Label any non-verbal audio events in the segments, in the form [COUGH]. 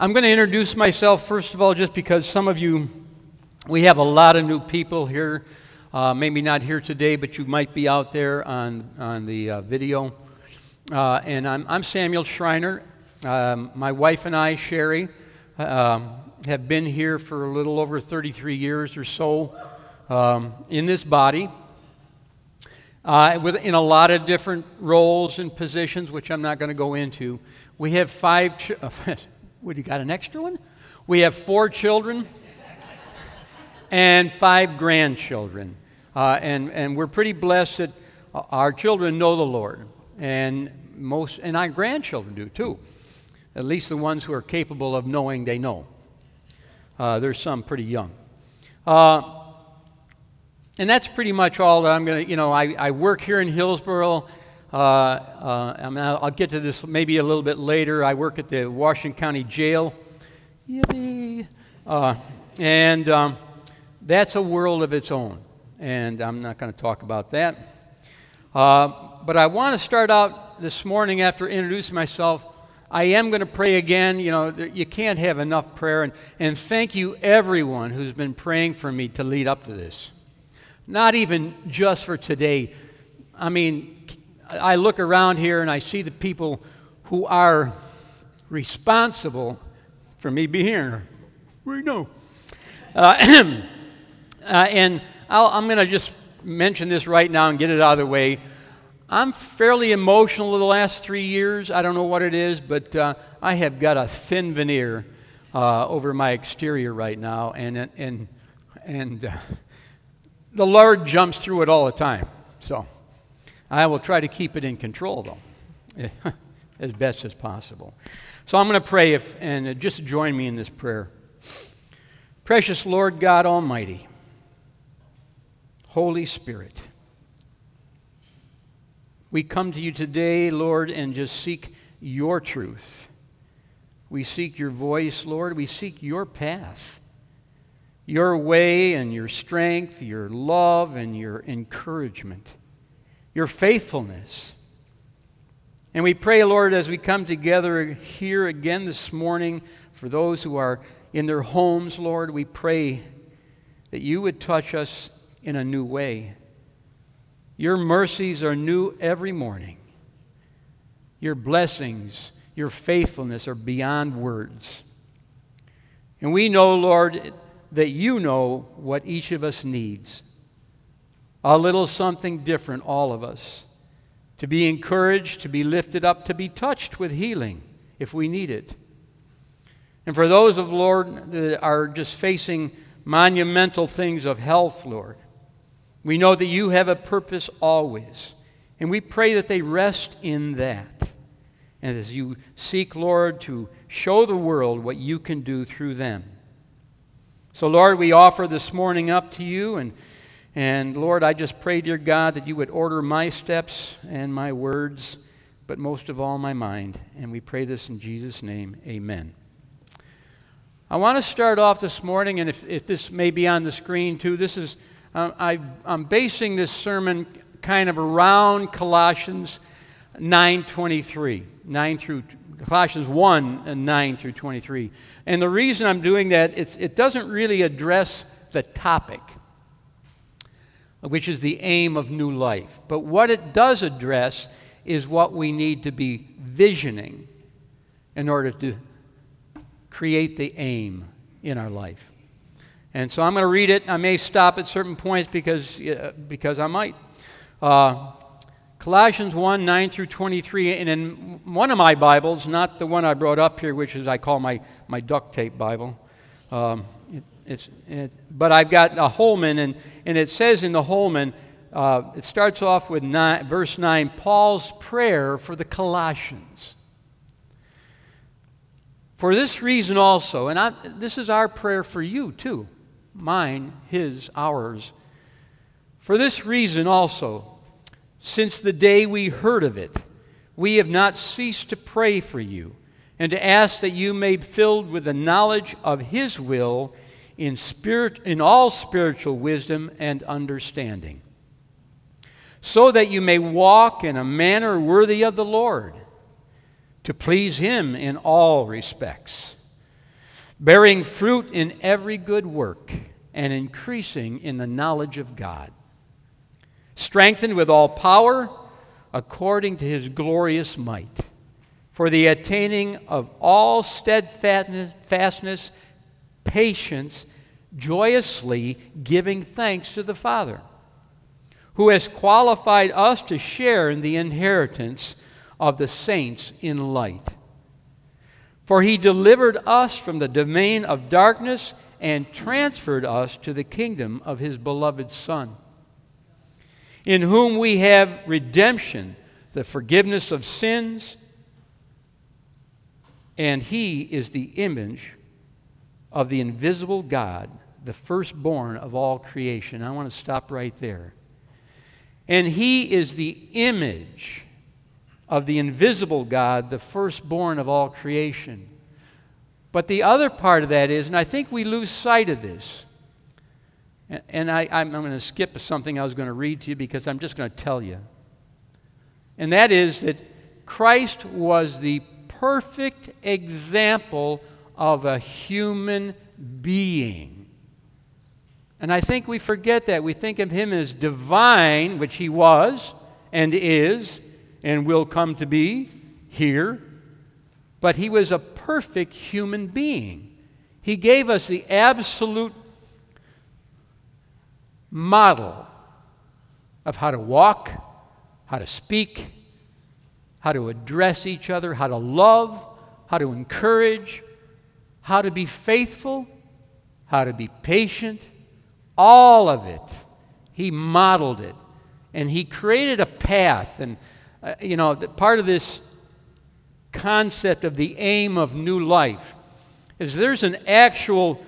I'm going to introduce myself first of all, just because some of you, we have a lot of new people here. Uh, maybe not here today, but you might be out there on, on the uh, video. Uh, and I'm, I'm, Samuel Schreiner. Um, my wife and I, Sherry, um, have been here for a little over 33 years or so um, in this body. Uh, with, in a lot of different roles and positions, which I'm not going to go into. We have five, ch- [LAUGHS] What, you got an extra one? We have four children and five grandchildren. Uh, and, and we're pretty blessed that our children know the Lord. And, most, and our grandchildren do too. At least the ones who are capable of knowing they know. Uh, there's some pretty young. Uh, and that's pretty much all that I'm going to, you know, I, I work here in Hillsboro. Uh, uh, I will get to this maybe a little bit later. I work at the Washington County Jail. Yippee! Uh, and um, that's a world of its own. And I'm not going to talk about that. Uh, but I want to start out this morning after introducing myself. I am going to pray again. You know, you can't have enough prayer. And, and thank you, everyone who's been praying for me to lead up to this. Not even just for today. I mean, I look around here and I see the people who are responsible for me being here. We know. Uh, [CLEARS THROAT] uh, and i am going to just mention this right now and get it out of the way. I'm fairly emotional the last three years. I don't know what it is, but uh, I have got a thin veneer uh, over my exterior right now, and and and uh, the Lord jumps through it all the time. So. I will try to keep it in control, though, [LAUGHS] as best as possible. So I'm going to pray, if, and just join me in this prayer. Precious Lord God Almighty, Holy Spirit, we come to you today, Lord, and just seek your truth. We seek your voice, Lord. We seek your path, your way, and your strength, your love, and your encouragement your faithfulness. And we pray, Lord, as we come together here again this morning, for those who are in their homes, Lord, we pray that you would touch us in a new way. Your mercies are new every morning. Your blessings, your faithfulness are beyond words. And we know, Lord, that you know what each of us needs a little something different, all of us. To be encouraged, to be lifted up, to be touched with healing if we need it. And for those of Lord that are just facing monumental things of health, Lord, we know that you have a purpose always. And we pray that they rest in that. And as you seek, Lord, to show the world what you can do through them. So, Lord, we offer this morning up to you and and Lord, I just pray, dear God, that you would order my steps and my words, but most of all, my mind. And we pray this in Jesus' name. Amen. I want to start off this morning, and if, if this may be on the screen too, this is, uh, I, I'm basing this sermon kind of around Colossians 9.23, 9 through, Colossians 1 and 9 through 23. And the reason I'm doing that, it's, it doesn't really address the topic which is the aim of new life. But what it does address is what we need to be visioning in order to create the aim in our life. And so I'm going to read it. I may stop at certain points because, uh, because I might. Uh, Colossians 1 9 through 23. And in one of my Bibles, not the one I brought up here, which is I call my, my duct tape Bible, um, it's, it, but I've got a Holman, and, and it says in the Holman, uh, it starts off with nine, verse 9 Paul's prayer for the Colossians. For this reason also, and I, this is our prayer for you too mine, his, ours. For this reason also, since the day we heard of it, we have not ceased to pray for you and to ask that you may be filled with the knowledge of his will in, spirit, in all spiritual wisdom and understanding, so that you may walk in a manner worthy of the Lord, to please Him in all respects, bearing fruit in every good work and increasing in the knowledge of God, strengthened with all power according to his glorious might, for the attaining of all steadfastness, patience, joyously giving thanks to the Father, who has qualified us to share in the inheritance of the saints in light. For he delivered us from the domain of darkness and transferred us to the kingdom of his beloved Son, in whom we have redemption, the forgiveness of sins, and he is the image of the invisible God, the firstborn of all creation. I want to stop right there. And he is the image of the invisible God, the firstborn of all creation. But the other part of that is, and I think we lose sight of this, and I, am going to skip something I was going to read to you because I'm just going to tell you. And that is that Christ was the perfect example of a human being. And I think we forget that. We think of him as divine, which he was and is and will come to be here, but he was a perfect human being. He gave us the absolute model of how to walk, how to speak, how to address each other, how to love, how to encourage, how to be faithful, how to be patient, all of it. He modeled it. And he created a path. And, uh, you know, part of this concept of the aim of new life is there's an actual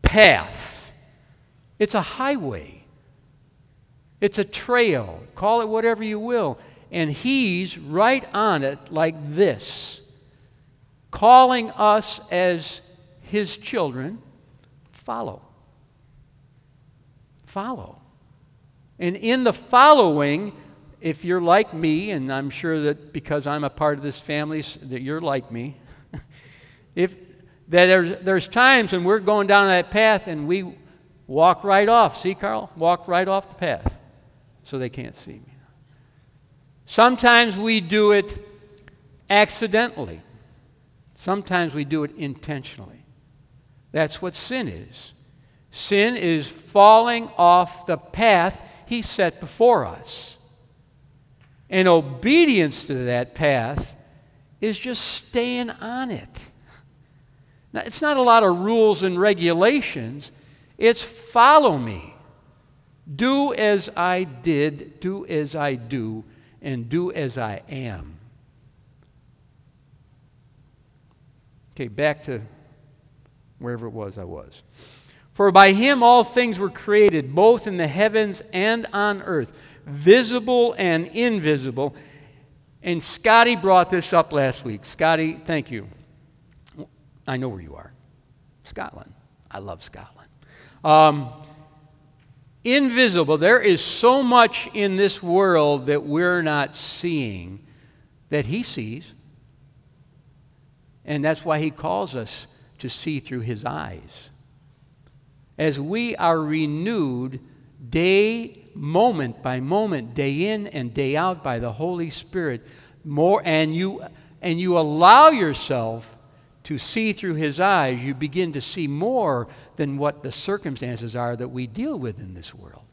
path, it's a highway, it's a trail, call it whatever you will. And he's right on it like this calling us as his children, follow. Follow. And in the following, if you're like me, and I'm sure that because I'm a part of this family, that you're like me, [LAUGHS] if that there's, there's times when we're going down that path and we walk right off. See, Carl? Walk right off the path so they can't see me. Sometimes we do it accidentally. Sometimes we do it intentionally. That's what sin is. Sin is falling off the path He set before us. And obedience to that path is just staying on it. Now, it's not a lot of rules and regulations, it's follow me. Do as I did, do as I do, and do as I am. Okay, back to wherever it was I was. For by him all things were created, both in the heavens and on earth, visible and invisible. And Scotty brought this up last week. Scotty, thank you. I know where you are Scotland. I love Scotland. Um, invisible, there is so much in this world that we're not seeing that he sees. And that's why he calls us to see through his eyes. As we are renewed day, moment by moment, day in and day out by the Holy Spirit, more and you and you allow yourself to see through his eyes, you begin to see more than what the circumstances are that we deal with in this world.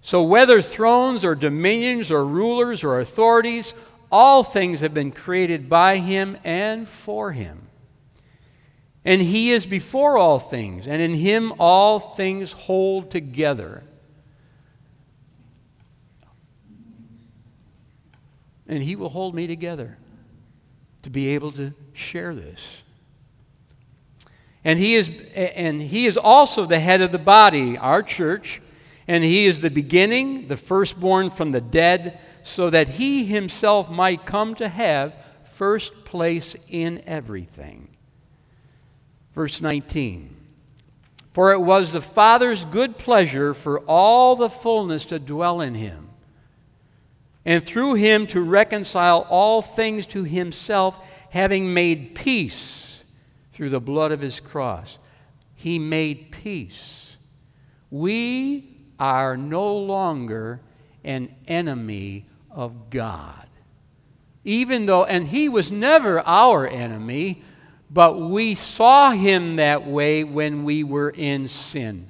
So, whether thrones or dominions or rulers or authorities all things have been created by him and for him. And he is before all things, and in him all things hold together. And he will hold me together to be able to share this. And he is and he is also the head of the body, our church, and he is the beginning, the firstborn from the dead so that he himself might come to have first place in everything. Verse 19 For it was the Father's good pleasure for all the fullness to dwell in him, and through him to reconcile all things to himself, having made peace through the blood of his cross. He made peace. We are no longer an enemy of God. Even though, and he was never our enemy, but we saw him that way when we were in sin.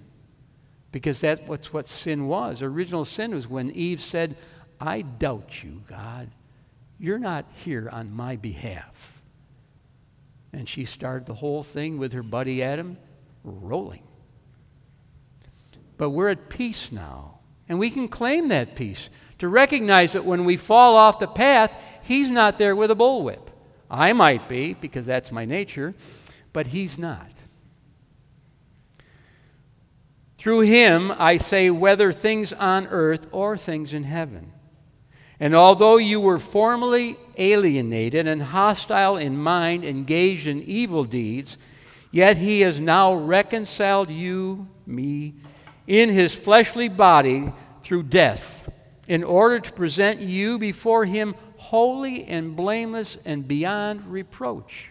Because that's what sin was. Original sin was when Eve said, I doubt you, God. You're not here on my behalf. And she started the whole thing with her buddy Adam rolling. But we're at peace now. And we can claim that peace. To recognize that when we fall off the path, He's not there with a bullwhip. I might be, because that's my nature, but He's not. Through Him, I say, whether things on earth or things in heaven. And although you were formerly alienated and hostile in mind, engaged in evil deeds, yet he has now reconciled you, me, in his fleshly body through death, in order to present you before him holy and blameless and beyond reproach.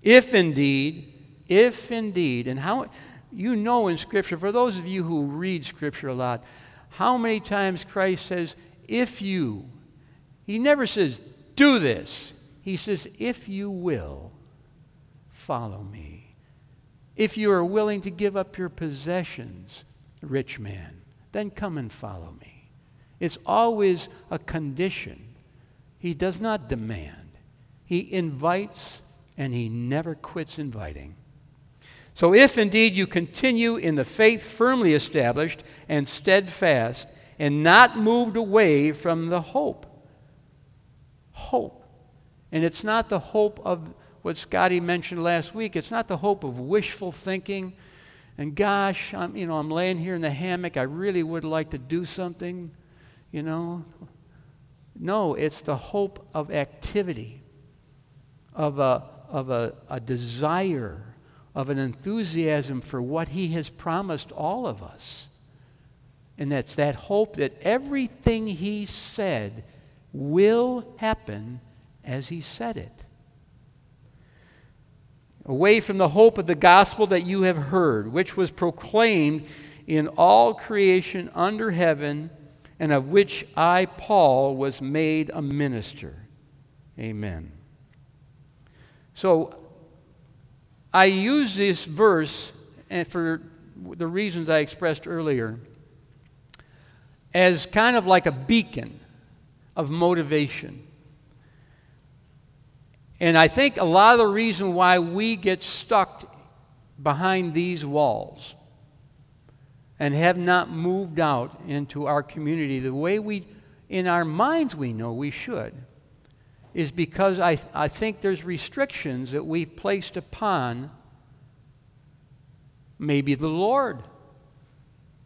If indeed, if indeed, and how you know in Scripture, for those of you who read Scripture a lot, how many times Christ says, if you, he never says, do this. He says, if you will, follow me. If you are willing to give up your possessions, rich man, then come and follow me. It's always a condition. He does not demand, he invites, and he never quits inviting. So, if indeed you continue in the faith firmly established and steadfast, and not moved away from the hope, hope. And it's not the hope of what Scotty mentioned last week. It's not the hope of wishful thinking. And gosh, I'm, you know, I'm laying here in the hammock. I really would like to do something, you know. No, it's the hope of activity, of a, of a, a desire of an enthusiasm for what He has promised all of us. And that's that hope that everything He said will happen as He said it. Away from the hope of the gospel that you have heard, which was proclaimed in all creation under heaven, and of which I, Paul, was made a minister. Amen. So, I use this verse for the reasons I expressed earlier as kind of like a beacon of motivation. And I think a lot of the reason why we get stuck behind these walls and have not moved out into our community the way we, in our minds, we know we should is because I, I think there's restrictions that we've placed upon maybe the Lord,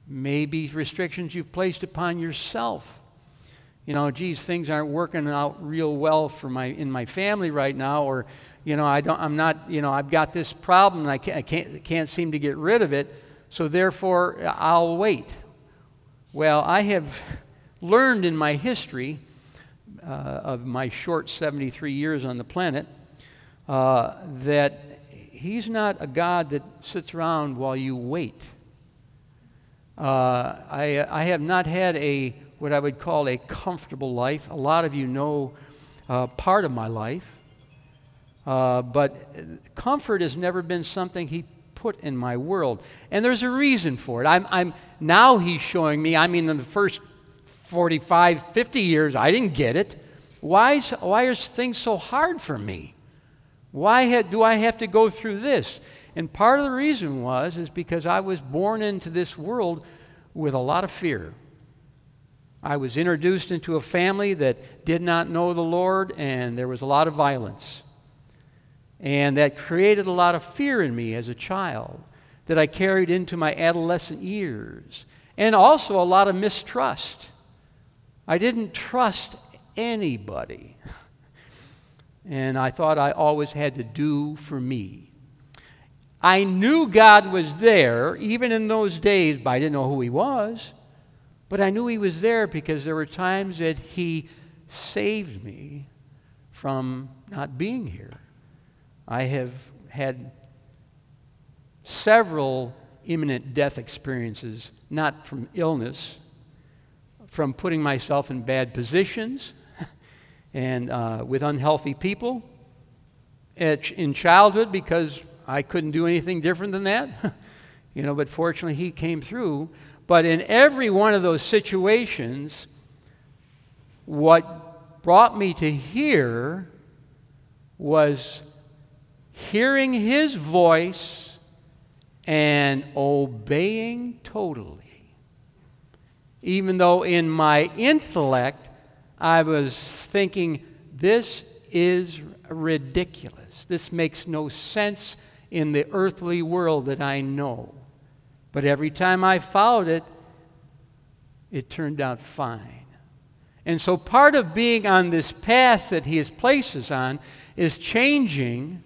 maybe restrictions you've placed upon yourself. You know, geez, things aren't working out real well for my in my family right now, or you know, I don't, I'm not, you know, I've got this problem and I can't, I can't, can't seem to get rid of it, so therefore I'll wait. Well, I have [LAUGHS] learned in my history uh, of my short 73 years on the planet uh, that He's not a God that sits around while you wait. Uh, I, I have not had a what I would call a comfortable life. A lot of you know uh, part of my life. Uh, but comfort has never been something he put in my world. And there's a reason for it. I'm, I'm, now he's showing me, I mean, in the first 45, 50 years, I didn't get it. Why, is, why are things so hard for me? Why do I have to go through this? And part of the reason was is because I was born into this world with a lot of fear. I was introduced into a family that did not know the Lord, and there was a lot of violence. And that created a lot of fear in me as a child that I carried into my adolescent years, and also a lot of mistrust. I didn't trust anybody. [LAUGHS] And I thought I always had to do for me. I knew God was there, even in those days, but I didn't know who He was. But I knew He was there because there were times that He saved me from not being here. I have had several imminent death experiences, not from illness, from putting myself in bad positions [LAUGHS] and uh, with unhealthy people in childhood because I couldn't do anything different than that. [LAUGHS] you know, but fortunately he came through. But in every one of those situations, what brought me to here was hearing his voice and obeying totally. Even though in my intellect I was thinking, this is ridiculous. This makes no sense in the earthly world that I know. But every time I followed it, it turned out fine. And so part of being on this path that He has placed us on is changing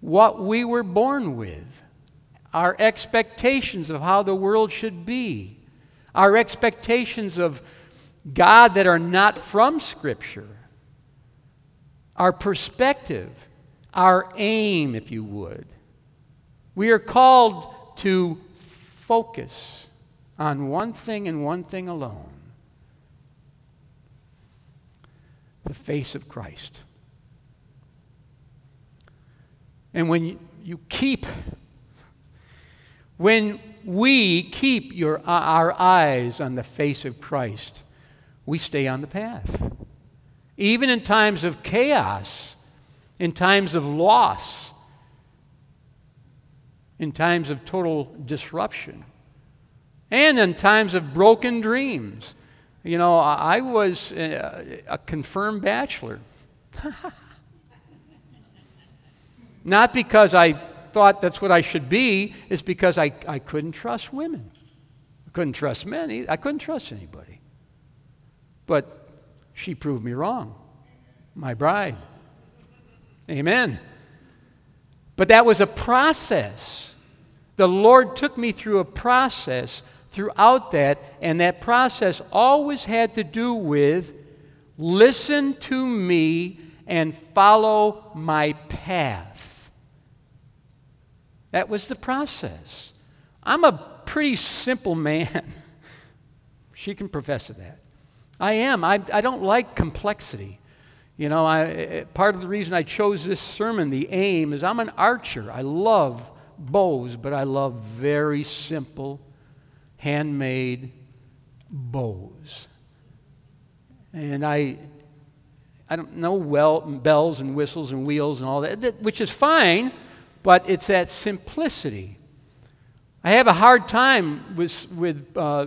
what we were born with, our expectations of how the world should be, our expectations of God that are not from Scripture, our perspective, our aim, if you would. We are called to focus on one thing and one thing alone the face of Christ. And when you, keep, when we keep your, our eyes on the face of Christ, we stay on the path. Even in times of chaos, in times of loss, in times of total disruption, and in times of broken dreams. You know, I was uh, a confirmed bachelor. [LAUGHS] Not because I thought that's what I should be, it's because I, I couldn't trust women. I couldn't trust men. I couldn't trust anybody. But she proved me wrong. My bride. Amen. But that was a process. The Lord took me through a process throughout that, and that process always had to do with listen to me and follow my path. That was the process. I'm a pretty simple man. [LAUGHS] she can profess to that. I am. I, I don't like complexity. You know, I, eh, eh, part of the reason I chose this sermon, the aim, is I'm an archer. I love bows, but I love very simple, handmade bows. And I, I don't know well bells and whistles and wheels and all that, which is fine, but it's that simplicity. I have a hard time with, with uh,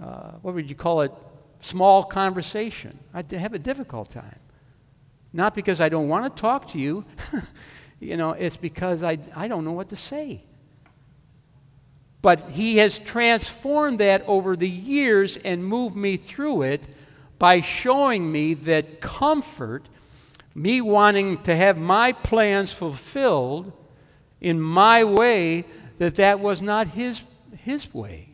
uh, what would you call it, small conversation. I have a difficult time. Not because I don't want to talk to you, [LAUGHS] you know, it's because I, I don't know what to say. But He has transformed that over the years and moved me through it by showing me that comfort, me wanting to have my plans fulfilled in my way, that that was not His, his way.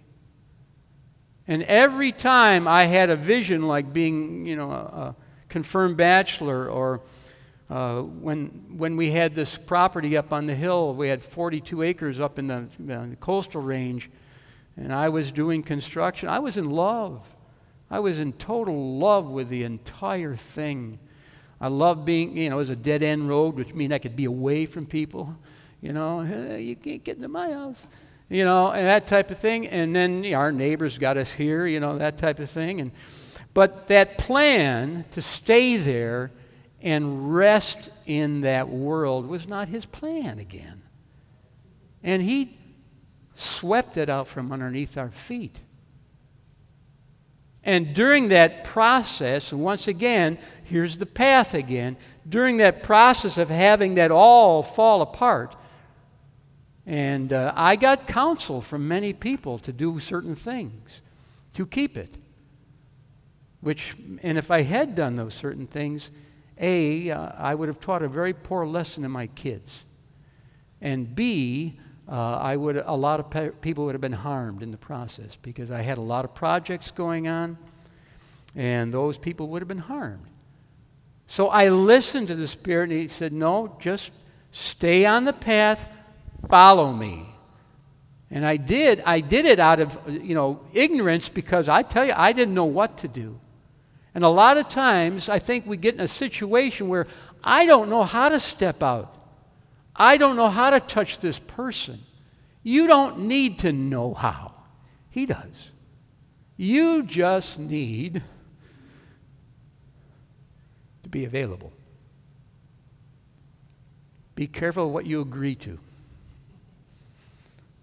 And every time I had a vision like being, you know, a, a confirmed bachelor, or uh, when, when we had this property up on the hill, we had 42 acres up in the, uh, the coastal range, and I was doing construction. I was in love. I was in total love with the entire thing. I loved being, you know, it was a dead end road, which means I could be away from people. You know, hey, you can't get into my house you know, and that type of thing. And then you know, our neighbors got us here, you know, that type of thing. And, but that plan to stay there and rest in that world was not his plan again. And he swept it out from underneath our feet. And during that process, once again, here's the path again. During that process of having that all fall apart, and uh, I got counsel from many people to do certain things, to keep it. Which, and if I had done those certain things, A, uh, I would have taught a very poor lesson to my kids. And B, uh, I would, a lot of pe- people would have been harmed in the process because I had a lot of projects going on, and those people would have been harmed. So I listened to the Spirit, and He said, No, just stay on the path, follow me. And I did. I did it out of, you know, ignorance because I tell you, I didn't know what to do. And a lot of times, I think we get in a situation where I don't know how to step out. I don't know how to touch this person. You don't need to know how. He does. You just need to be available. Be careful what you agree to.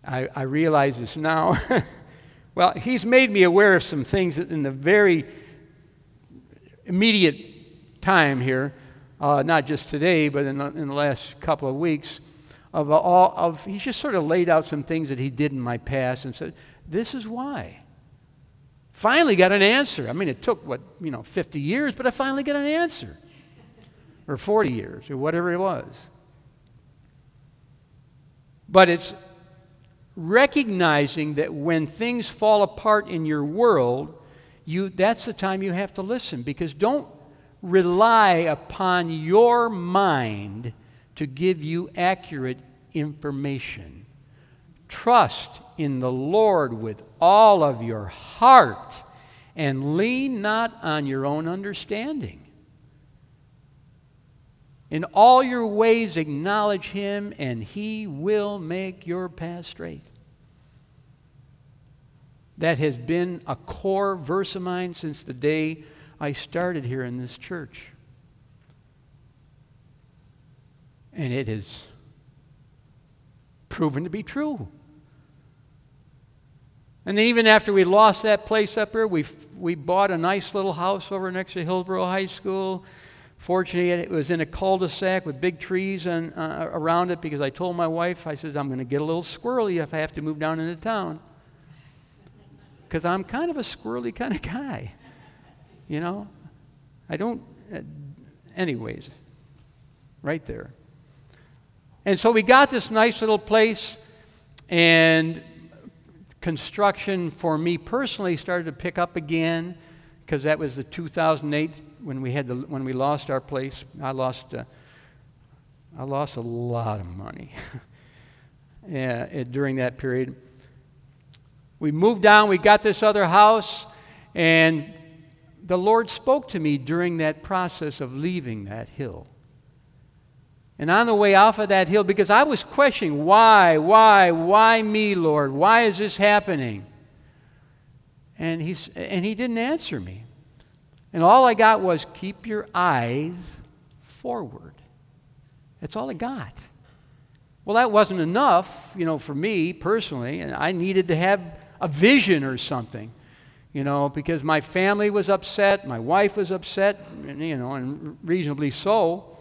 I, I realize this now. [LAUGHS] well, he's made me aware of some things in the very immediate time here, uh, not just today, but in the, in the last couple of weeks. Of all of, he just sort of laid out some things that he did in my past and said, "This is why." Finally got an answer. I mean, it took what you know, 50 years, but I finally got an answer, or 40 years, or whatever it was. But it's recognizing that when things fall apart in your world, you, that's the time you have to listen because don't rely upon your mind to give you accurate information. Trust in the Lord with all of your heart and lean not on your own understanding. In all your ways, acknowledge Him, and He will make your path straight that has been a core verse of mine since the day I started here in this church. And it has proven to be true. And then even after we lost that place up here, we, we bought a nice little house over next to Hillsboro High School. Fortunately, it was in a cul-de-sac with big trees and, uh, around it because I told my wife, I said, I'm going to get a little squirrely if I have to move down into town because I'm kind of a squirrely kind of guy. You know? I don't, uh, anyways, right there. And so we got this nice little place, and construction for me personally started to pick up again because that was the 2008 when we had the, when we lost our place. I lost uh, I lost a lot of money yeah, [LAUGHS] during that period we moved down, we got this other house, and the Lord spoke to me during that process of leaving that hill. And on the way off of that hill, because I was questioning, why, why, why me, Lord? Why is this happening? And, he's, and he didn't answer me. And all I got was, keep your eyes forward. That's all I got. Well, that wasn't enough, you know, for me personally, and I needed to have a vision or something, you know, because my family was upset, my wife was upset, you know, and reasonably so.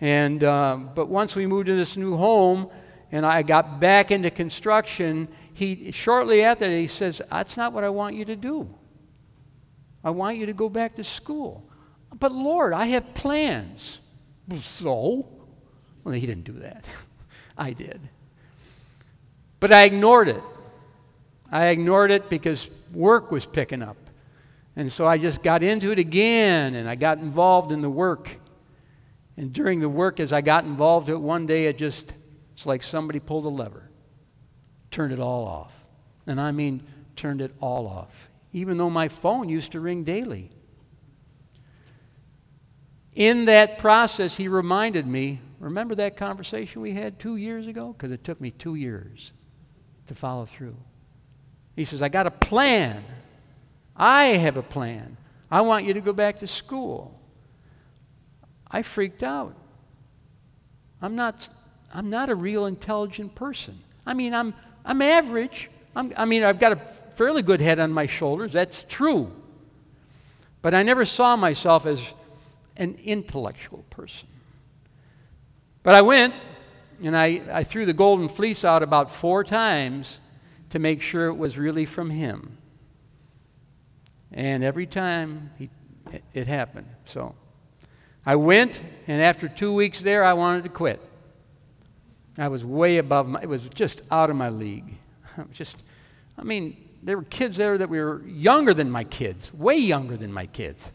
And uh, but once we moved to this new home, and I got back into construction, he shortly after that he says, "That's not what I want you to do. I want you to go back to school." But Lord, I have plans. So, well, he didn't do that. [LAUGHS] I did. But I ignored it. I ignored it because work was picking up. And so I just got into it again and I got involved in the work. And during the work, as I got involved in it, one day it just, it's like somebody pulled a lever, turned it all off. And I mean, turned it all off, even though my phone used to ring daily. In that process, he reminded me remember that conversation we had two years ago? Because it took me two years to follow through. He says, I got a plan. I have a plan. I want you to go back to school. I freaked out. I'm not, I'm not a real intelligent person. I mean, I'm, I'm average. I'm, I mean, I've got a fairly good head on my shoulders. That's true. But I never saw myself as an intellectual person. But I went and I, I threw the golden fleece out about four times to make sure it was really from Him. And every time he, it happened. So I went, and after two weeks there, I wanted to quit. I was way above my, it was just out of my league. [LAUGHS] I was just, I mean, there were kids there that were younger than my kids, way younger than my kids.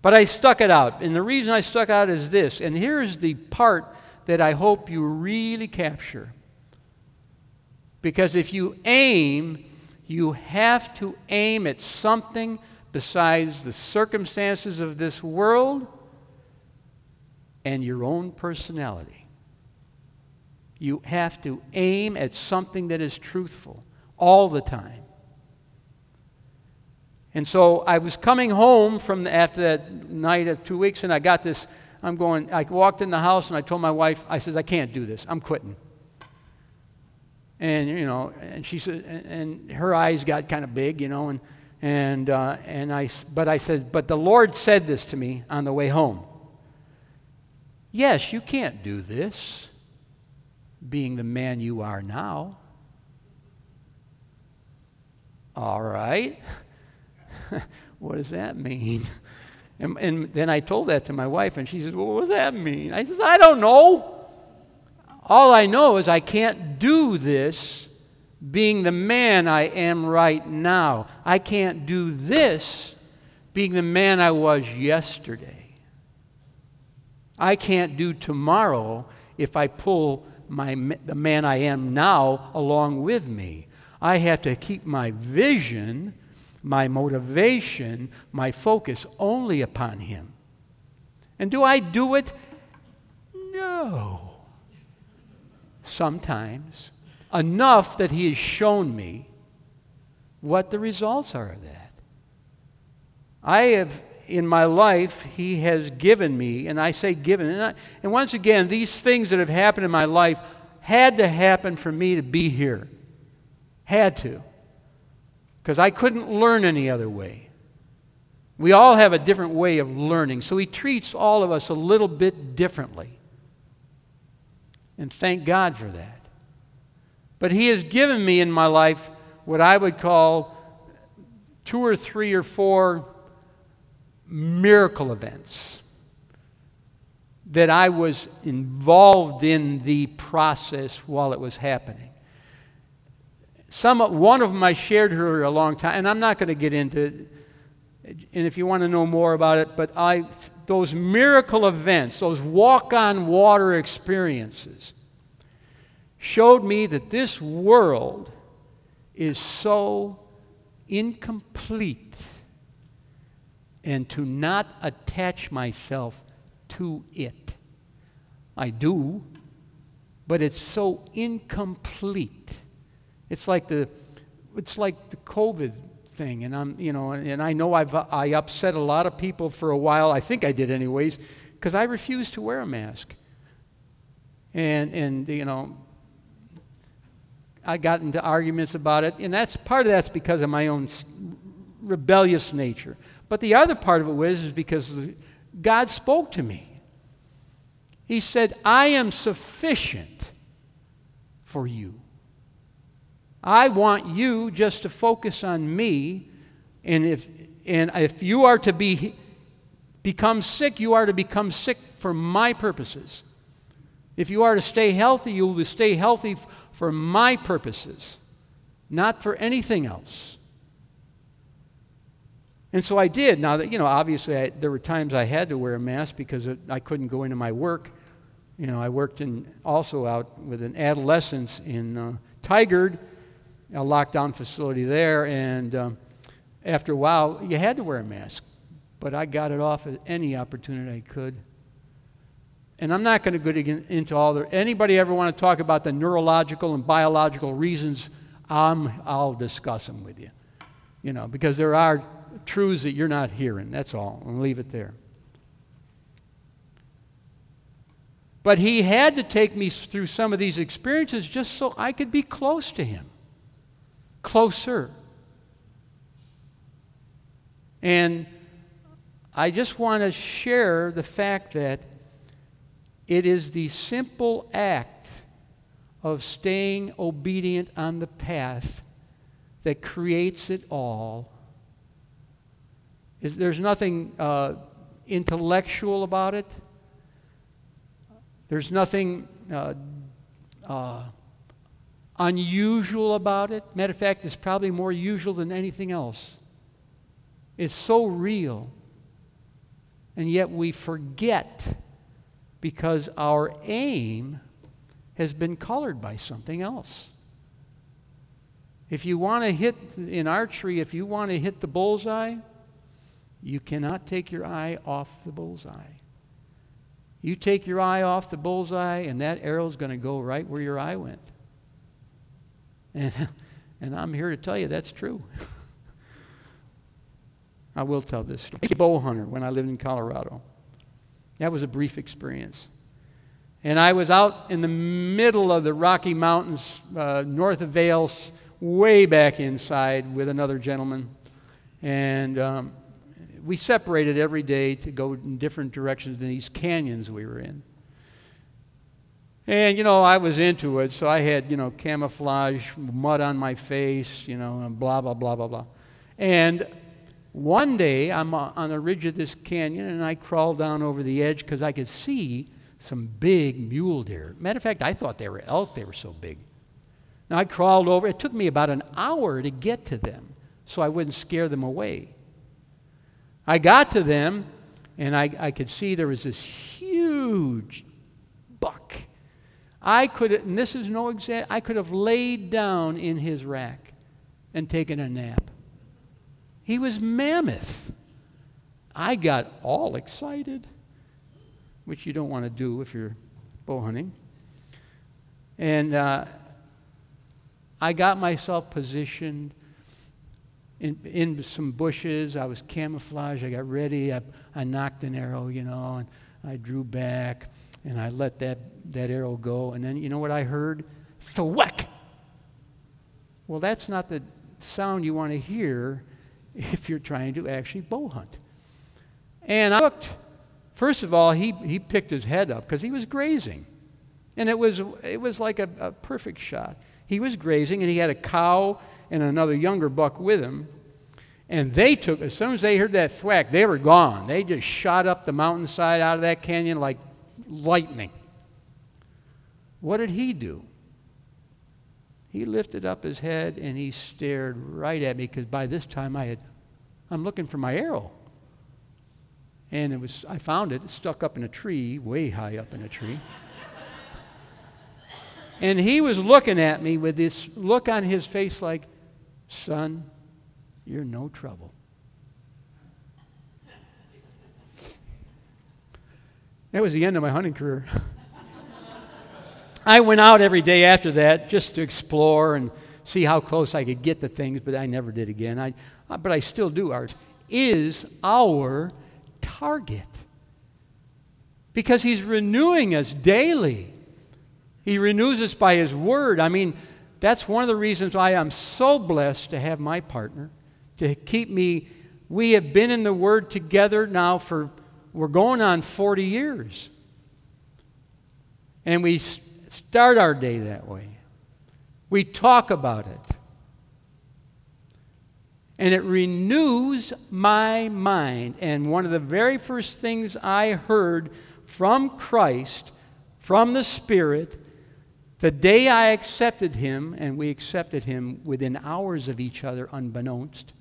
But I stuck it out. And the reason I stuck out is this. And here's the part that I hope you really capture. Because if you aim, you have to aim at something besides the circumstances of this world and your own personality. You have to aim at something that is truthful all the time. And so I was coming home from the, after that night of two weeks, and I got this. I'm going, I walked in the house and I told my wife, I said, I can't do this. I'm quitting. And, you know, and she said, and her eyes got kind of big, you know, and, and, uh, and I, but I said, but the Lord said this to me on the way home. Yes, you can't do this being the man you are now. All right. [LAUGHS] what does that mean? [LAUGHS] And, and, then I told that to my wife, and she says, Well, what does that mean? I says, I don't know. All I know is I can't do this being the man I am right now. I can't do this being the man I was yesterday. I can't do tomorrow if I pull my, the man I am now along with me. I have to keep my vision, my motivation, my focus only upon Him. And do I do it? No. Sometimes. Enough that He has shown me what the results are of that. I have in my life he has given me, and I say given. And, I, and once again, these things that have happened in my life had to happen for me to be here. Had to. Because I couldn't learn any other way. We all have a different way of learning, so he treats all of us a little bit differently. And thank God for that. But he has given me in my life what I would call two or three or four miracle events that I was involved in the process while it was happening. Some, one of them I shared here a long time, and I'm not going to get into and if you want to know more about it, but I, those miracle events, those walk on water experiences, showed me that this world is so incomplete and to not attach myself to it. I do, but it's so incomplete. It's like the, it's like the COVID thing, and I'm, you know, and I know I've I upset a lot of people for a while. I think I did anyways, because I refused to wear a mask. And and you know, I got into arguments about it, and that's part of that's because of my own rebellious nature. But the other part of it was is because God spoke to me. He said, I am sufficient for you. I want you just to focus on me. And if, and if you are to be, become sick, you are to become sick for my purposes. If you are to stay healthy, you will stay healthy for my purposes, not for anything else. And so I did. Now, that, you know, obviously I, there were times I had to wear a mask because it, I couldn't go into my work. You know, I worked in, also out with an adolescence in uh, Tigard, a lockdown facility there, and um, after a while, you had to wear a mask. But I got it off at any opportunity I could. And I'm not going to go into all the. Anybody ever want to talk about the neurological and biological reasons? I'm, I'll discuss them with you. You know, because there are truths that you're not hearing. That's all. I'll leave it there. But he had to take me through some of these experiences just so I could be close to him, closer. And I just want to share the fact that it is the simple act of staying obedient on the path that creates it all is, there's nothing uh, intellectual about it. There's nothing uh, uh, unusual about it. Matter of fact, it's probably more usual than anything else. It's so real. And yet we forget because our aim has been colored by something else. If you want to hit in archery, if you want to hit the bullseye, you cannot take your eye off the bullseye. You take your eye off the bullseye, and that arrow is going to go right where your eye went. And, and I'm here to tell you that's true. [LAUGHS] I will tell this story. A bow hunter when I lived in Colorado. That was a brief experience. And I was out in the middle of the Rocky Mountains, uh, north of Vales, way back inside with another gentleman. And um, we separated every day to go in different directions in these canyons we were in. And, you know, I was into it, so I had, you know, camouflage, mud on my face, you know, and blah, blah, blah, blah, blah. And one day I'm uh, on the ridge of this canyon and I crawled down over the edge because I could see some big mule deer. Matter of fact, I thought they were elk, they were so big. Now I crawled over, it took me about an hour to get to them so I wouldn't scare them away. I got to them and I, I could see there was this huge buck I could, and this is no exam, I could have laid down in his rack and taken a nap. He was mammoth. I got all excited, which you don't want to do if you're bow hunting. And uh, I got myself positioned in, in some bushes. I was camouflaged. I got ready. I, I nocked an arrow, you know, and I drew back and I let that, that arrow go. And then you know what I heard? Thwack! Well, that's not the sound you want to hear [LAUGHS] if you're trying to actually bow hunt. And I looked. First of all, he, he picked his head up because he was grazing. And it was, it was like a, a perfect shot. He was grazing, and he had a cow and another younger buck with him. And they took, as soon as they heard that thwack, they were gone. They just shot up the mountainside out of that canyon like lightning. What did he do? He lifted up his head and he stared right at me because by this time I had, I'm looking for my arrow. And it was, I found it, stuck up in a tree, way high up in a tree. [LAUGHS] and he was looking at me with this look on his face like, son, you're no trouble. That was the end of my hunting career. [LAUGHS] I went out every day after that just to explore and see how close I could get to things, but I never did again. I, but I still do ours. Is our target. Because he's renewing us daily. He renews us by his word. I mean, that's one of the reasons why I'm so blessed to have my partner, to keep me. We have been in the word together now for we're going on 40 years. And we start our day that way. We talk about it. And it renews my mind. And one of the very first things I heard from Christ, from the Spirit, the day I accepted Him, and we accepted Him within hours of each other, unbeknownst,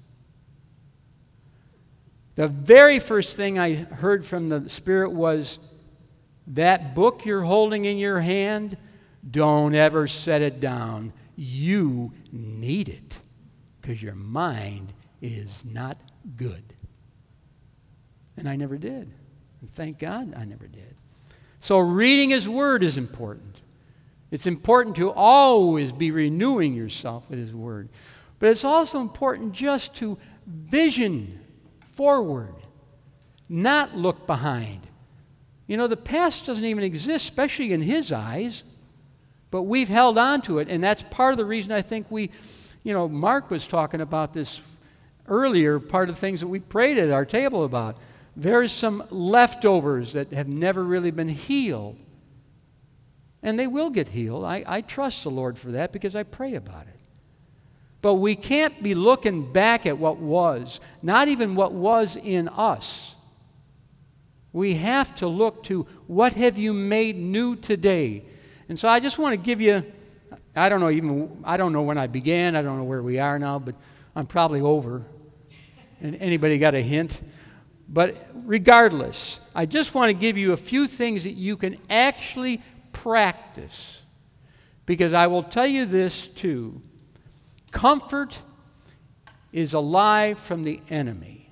the very first thing I heard from the Spirit was that book you're holding in your hand, don't ever set it down. You need it because your mind is not good. And I never did. And thank God I never did. So, reading His Word is important. It's important to always be renewing yourself with His Word. But it's also important just to vision forward, not look behind. You know, the past doesn't even exist, especially in his eyes, but we've held on to it, and that's part of the reason I think we, you know, Mark was talking about this earlier, part of the things that we prayed at our table about. There's some leftovers that have never really been healed. And they will get healed. I, I trust the Lord for that because I pray about it. But we can't be looking back at what was, not even what was in us. We have to look to what have you made new today. And so I just want to give you I don't know even I don't know when I began, I don't know where we are now, but I'm probably over. And anybody got a hint? But regardless, I just want to give you a few things that you can actually practice. Because I will tell you this too comfort is a lie from the enemy.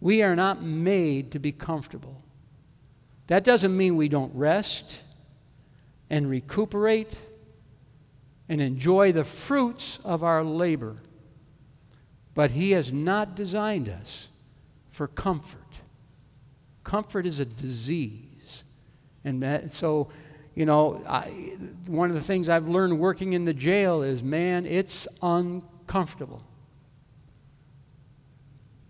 We are not made to be comfortable. That doesn't mean we don't rest and recuperate and enjoy the fruits of our labor. But He has not designed us for comfort. Comfort is a disease. And so, you know, I, one of the things I've learned working in the jail is man, it's uncomfortable.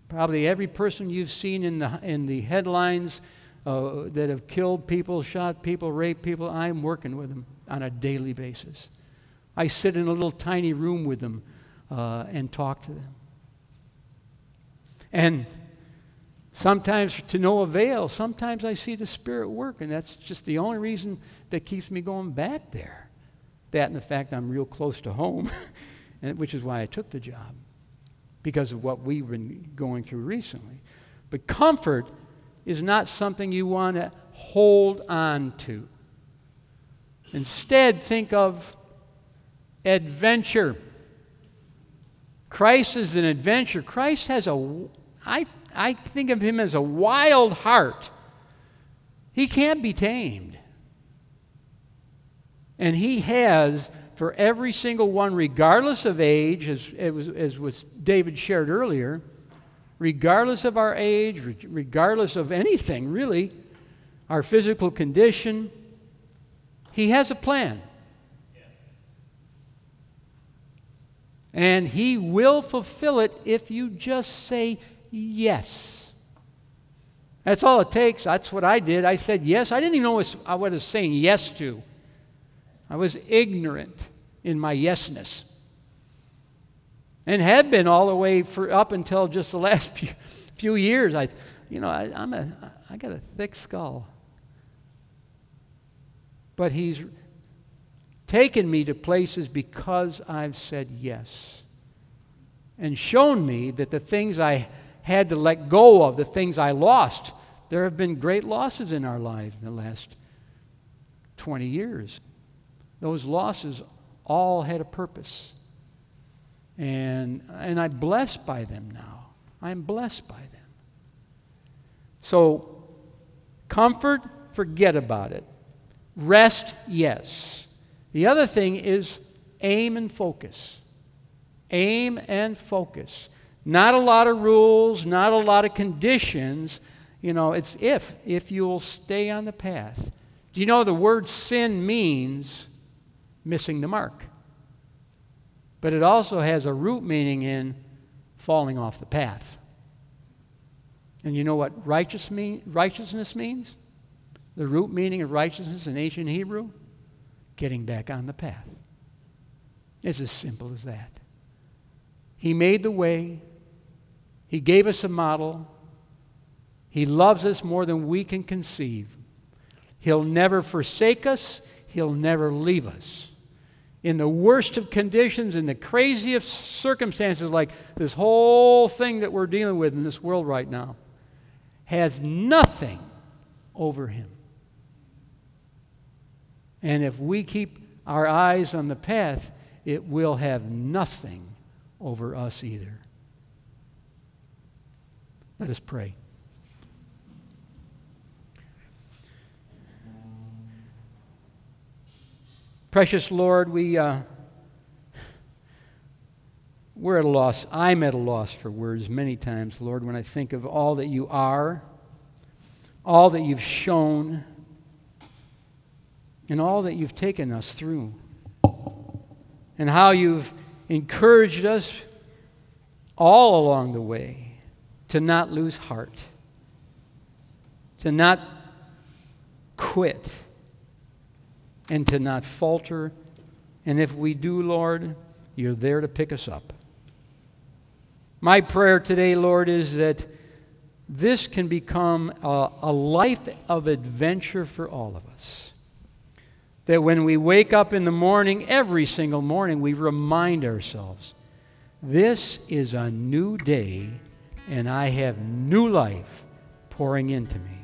Probably every person you've seen in the, in the headlines uh, that have killed people, shot people, raped people, I'm working with them on a daily basis. I sit in a little tiny room with them uh, and talk to them. And sometimes to no avail, sometimes I see the Spirit work, and that's just the only reason that keeps me going back there. That and the fact I'm real close to home, [LAUGHS] and, which is why I took the job, because of what we've been going through recently. But comfort is not something you want to hold on to. Instead, think of adventure. Christ is an adventure. Christ has a, I, I think of him as a wild heart. He can't be tamed. And he has, for every single one, regardless of age, as, as, as was David shared earlier, regardless of our age, regardless of anything really, our physical condition, he has a plan. And He will fulfill it if you just say yes. That's all it takes. That's what I did. I said yes. I didn't even know uh, what I was saying yes to. I was ignorant in my yesness. And had been all the way for up until just the [LAUGHS] last few, few years. I, you know, I, I'm a, I got a thick skull. But he's taken me to places because I've said yes. And shown me that the things I had to let go of, the things I lost, there have been great losses in our lives in the last 20 years. Those losses all had a purpose. And, and I'm blessed by them now. I'm blessed by them. So, comfort, forget about it. Rest, yes. The other thing is aim and focus. Aim and focus. Not a lot of rules, not a lot of conditions. You know, it's if, if you'll stay on the path. Do you know the word sin means missing the mark? But it also has a root meaning in falling off the path. And you know what righteous mean, righteousness means? The root meaning of righteousness in ancient Hebrew? getting back on the path. It's as simple as that. He made the way, He gave us a model. He loves us more than we can conceive. He'll never forsake us, He'll never leave us. In the worst of conditions, in the craziest circumstances, like this whole thing that we're dealing with in this world right now, has nothing over Him. And if we keep our eyes on the path, it will have nothing over us either. Let us pray. Precious Lord, we, uh, we're at a loss. I'm at a loss for words many times, Lord, when I think of all that you are, all that you've shown and all that you've taken us through, and how you've encouraged us all along the way to not lose heart, to not quit, and to not falter. And if we do, Lord, you're there to pick us up. My prayer today, Lord, is that this can become a, a life of adventure for all of us. That when we wake up in the morning, every single morning, we remind ourselves this is a new day and I have new life pouring into me.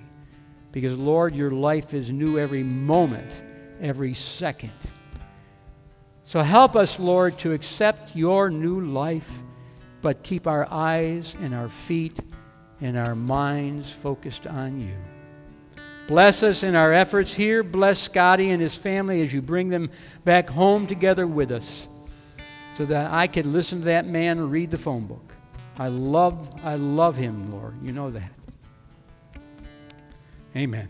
Because, Lord, your life is new every moment, every second. So help us, Lord, to accept your new life, but keep our eyes and our feet and our minds focused on you. Bless us in our efforts here. Bless Scotty and his family as you bring them back home together with us so that I could listen to that man read the phone book. I love, I love him, Lord. You know that. Amen.